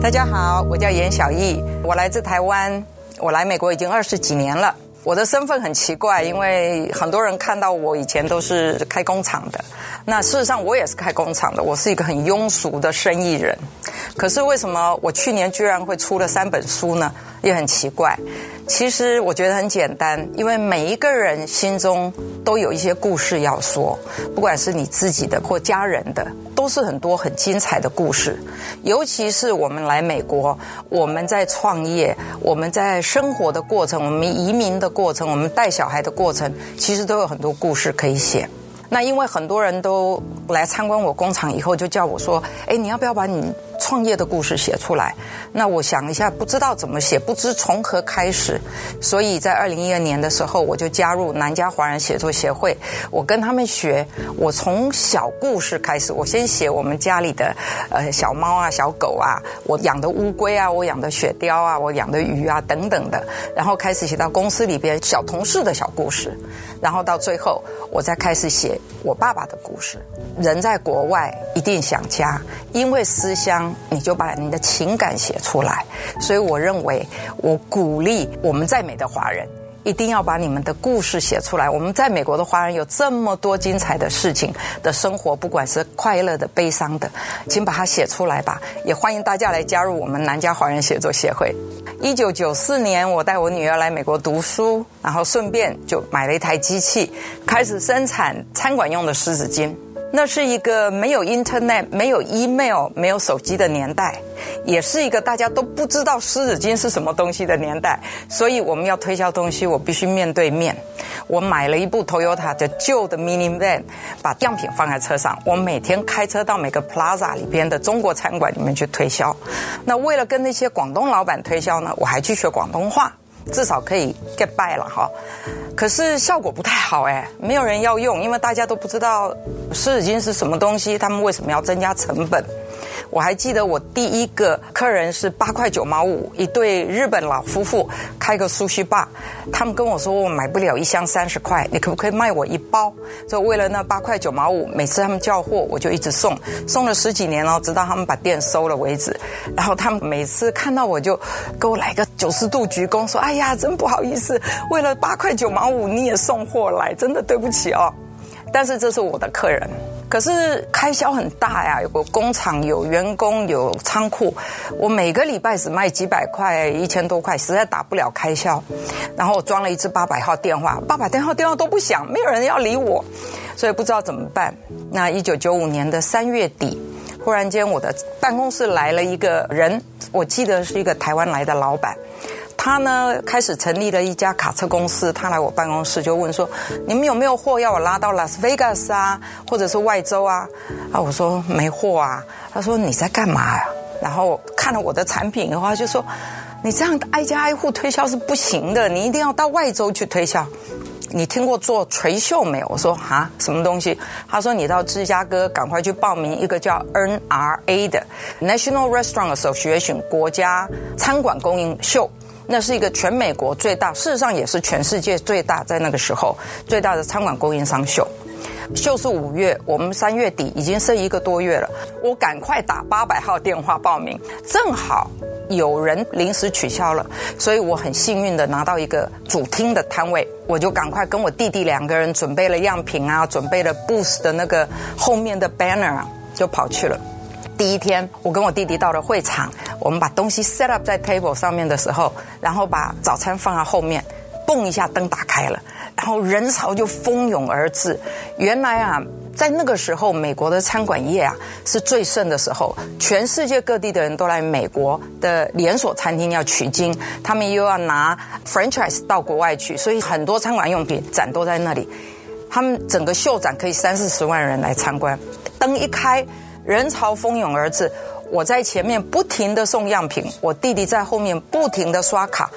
大家好，我叫严小艺，我来自台湾，我来美国已经二十几年了。我的身份很奇怪，因为很多人看到我以前都是开工厂的。那事实上我也是开工厂的，我是一个很庸俗的生意人。可是为什么我去年居然会出了三本书呢？也很奇怪。其实我觉得很简单，因为每一个人心中都有一些故事要说，不管是你自己的或家人的，都是很多很精彩的故事。尤其是我们来美国，我们在创业，我们在生活的过程，我们移民的过程，我们带小孩的过程，其实都有很多故事可以写。那因为很多人都来参观我工厂以后，就叫我说：“哎，你要不要把你创业的故事写出来？”那我想一下，不知道怎么写，不知从何开始。所以在二零一二年的时候，我就加入南加华人写作协会。我跟他们学，我从小故事开始，我先写我们家里的呃小猫啊、小狗啊，我养的乌龟啊，我养的雪貂啊，我养的鱼啊等等的，然后开始写到公司里边小同事的小故事，然后到最后，我再开始写。我爸爸的故事，人在国外一定想家，因为思乡，你就把你的情感写出来。所以我认为，我鼓励我们在美的华人，一定要把你们的故事写出来。我们在美国的华人有这么多精彩的事情的生活，不管是快乐的、悲伤的，请把它写出来吧。也欢迎大家来加入我们南加华人写作协会。一九九四年，我带我女儿来美国读书，然后顺便就买了一台机器，开始生产餐馆用的湿纸巾。那是一个没有 Internet、没有 email、没有手机的年代，也是一个大家都不知道湿纸巾是什么东西的年代。所以我们要推销东西，我必须面对面。我买了一部 Toyota 的旧的 minivan，把样品放在车上。我每天开车到每个 Plaza 里边的中国餐馆里面去推销。那为了跟那些广东老板推销呢，我还去学广东话。至少可以 get by 了哈，可是效果不太好哎，没有人要用，因为大家都不知道湿纸巾是什么东西，他们为什么要增加成本？我还记得我第一个客人是八块九毛五，一对日本老夫妇开个 sushi bar，他们跟我说，我买不了一箱三十块，你可不可以卖我一包？就为了那八块九毛五，每次他们叫货我就一直送，送了十几年了，直到他们把店收了为止。然后他们每次看到我就给我来个九十度鞠躬，说：“哎呀，真不好意思，为了八块九毛五你也送货来，真的对不起哦。”但是这是我的客人。可是开销很大呀，有个工厂，有员工，有仓库，我每个礼拜只卖几百块，一千多块，实在打不了开销。然后我装了一支八百号电话，八百电话电话都不响，没有人要理我，所以不知道怎么办。那一九九五年的三月底，忽然间我的办公室来了一个人，我记得是一个台湾来的老板。他呢，开始成立了一家卡车公司。他来我办公室就问说：“你们有没有货要我拉到拉斯维加斯啊，或者是外州啊？”啊，我说没货啊。他说你在干嘛呀？然后看了我的产品的话，就说你这样挨家挨户推销是不行的，你一定要到外州去推销。你听过做锤秀没有？我说啊，什么东西？他说你到芝加哥赶快去报名一个叫 NRA 的 National Restaurant Association 国家餐馆供应秀。那是一个全美国最大，事实上也是全世界最大，在那个时候最大的餐馆供应商秀。秀是五月，我们三月底已经剩一个多月了。我赶快打八百号电话报名，正好有人临时取消了，所以我很幸运的拿到一个主厅的摊位，我就赶快跟我弟弟两个人准备了样品啊，准备了 booth 的那个后面的 banner 啊，就跑去了。第一天，我跟我弟弟到了会场，我们把东西 set up 在 table 上面的时候，然后把早餐放在后面，嘣一下灯打开了，然后人潮就蜂拥而至。原来啊，在那个时候，美国的餐馆业啊是最盛的时候，全世界各地的人都来美国的连锁餐厅要取经，他们又要拿 franchise 到国外去，所以很多餐馆用品展都在那里。他们整个秀展可以三四十万人来参观，灯一开。人潮蜂拥而至，我在前面不停的送样品，我弟弟在后面不停的刷卡，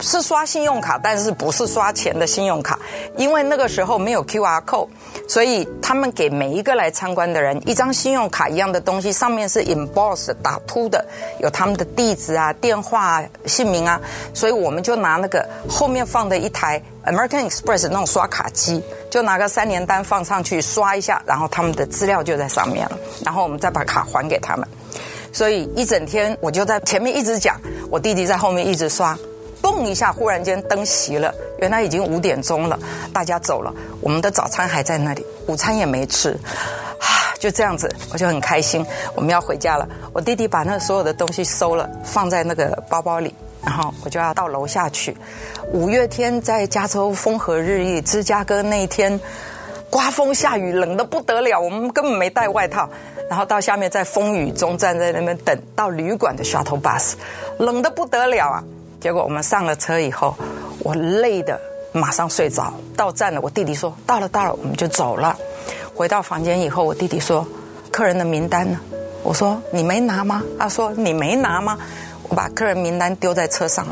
是刷信用卡，但是不是刷钱的信用卡，因为那个时候没有 QR code，所以他们给每一个来参观的人一张信用卡一样的东西，上面是 emboss 打凸的，有他们的地址啊、电话啊、姓名啊，所以我们就拿那个后面放的一台 American Express 那种刷卡机。就拿个三联单放上去刷一下，然后他们的资料就在上面了。然后我们再把卡还给他们。所以一整天我就在前面一直讲，我弟弟在后面一直刷。嘣一下，忽然间灯熄了，原来已经五点钟了，大家走了，我们的早餐还在那里，午餐也没吃，啊，就这样子，我就很开心，我们要回家了。我弟弟把那所有的东西收了，放在那个包包里，然后我就要到楼下去。五月天在加州风和日丽，芝加哥那一天刮风下雨，冷得不得了，我们根本没带外套，然后到下面在风雨中站在那边等到旅馆的 shuttle bus，冷得不得了啊。结果我们上了车以后，我累得马上睡着。到站了，我弟弟说到了到了，我们就走了。回到房间以后，我弟弟说客人的名单呢？我说你没拿吗？他说你没拿吗？我把客人名单丢在车上，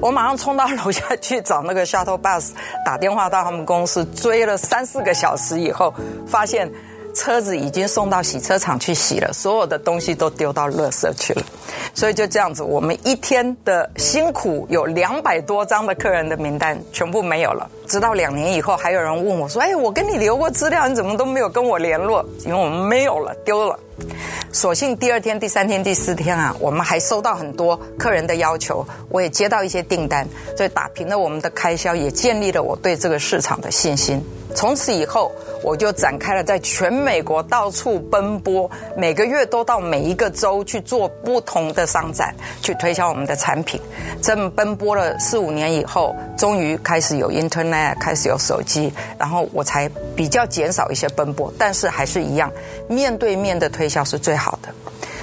我马上冲到楼下去找那个 shuttle bus，打电话到他们公司，追了三四个小时以后，发现。车子已经送到洗车场去洗了，所有的东西都丢到垃圾去了，所以就这样子，我们一天的辛苦有两百多张的客人的名单全部没有了。直到两年以后，还有人问我说：“哎，我跟你留过资料，你怎么都没有跟我联络？”因为我们没有了，丢了。所幸第二天、第三天、第四天啊，我们还收到很多客人的要求，我也接到一些订单，所以打平了我们的开销，也建立了我对这个市场的信心。从此以后，我就展开了在全美国到处奔波，每个月都到每一个州去做不同的商展，去推销我们的产品。这么奔波了四五年以后，终于开始有 Internet，开始有手机，然后我才比较减少一些奔波，但是还是一样，面对面的推销是最好好的。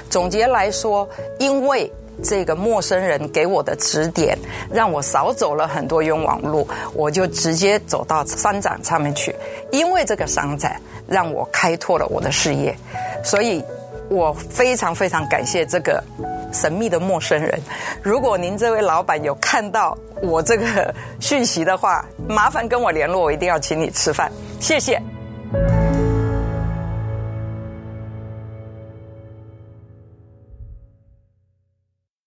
总结来说，因为。这个陌生人给我的指点，让我少走了很多冤枉路，我就直接走到商展上面去。因为这个商展，让我开拓了我的事业，所以我非常非常感谢这个神秘的陌生人。如果您这位老板有看到我这个讯息的话，麻烦跟我联络，我一定要请你吃饭。谢谢。